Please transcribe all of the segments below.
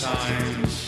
time.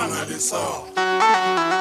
analisar.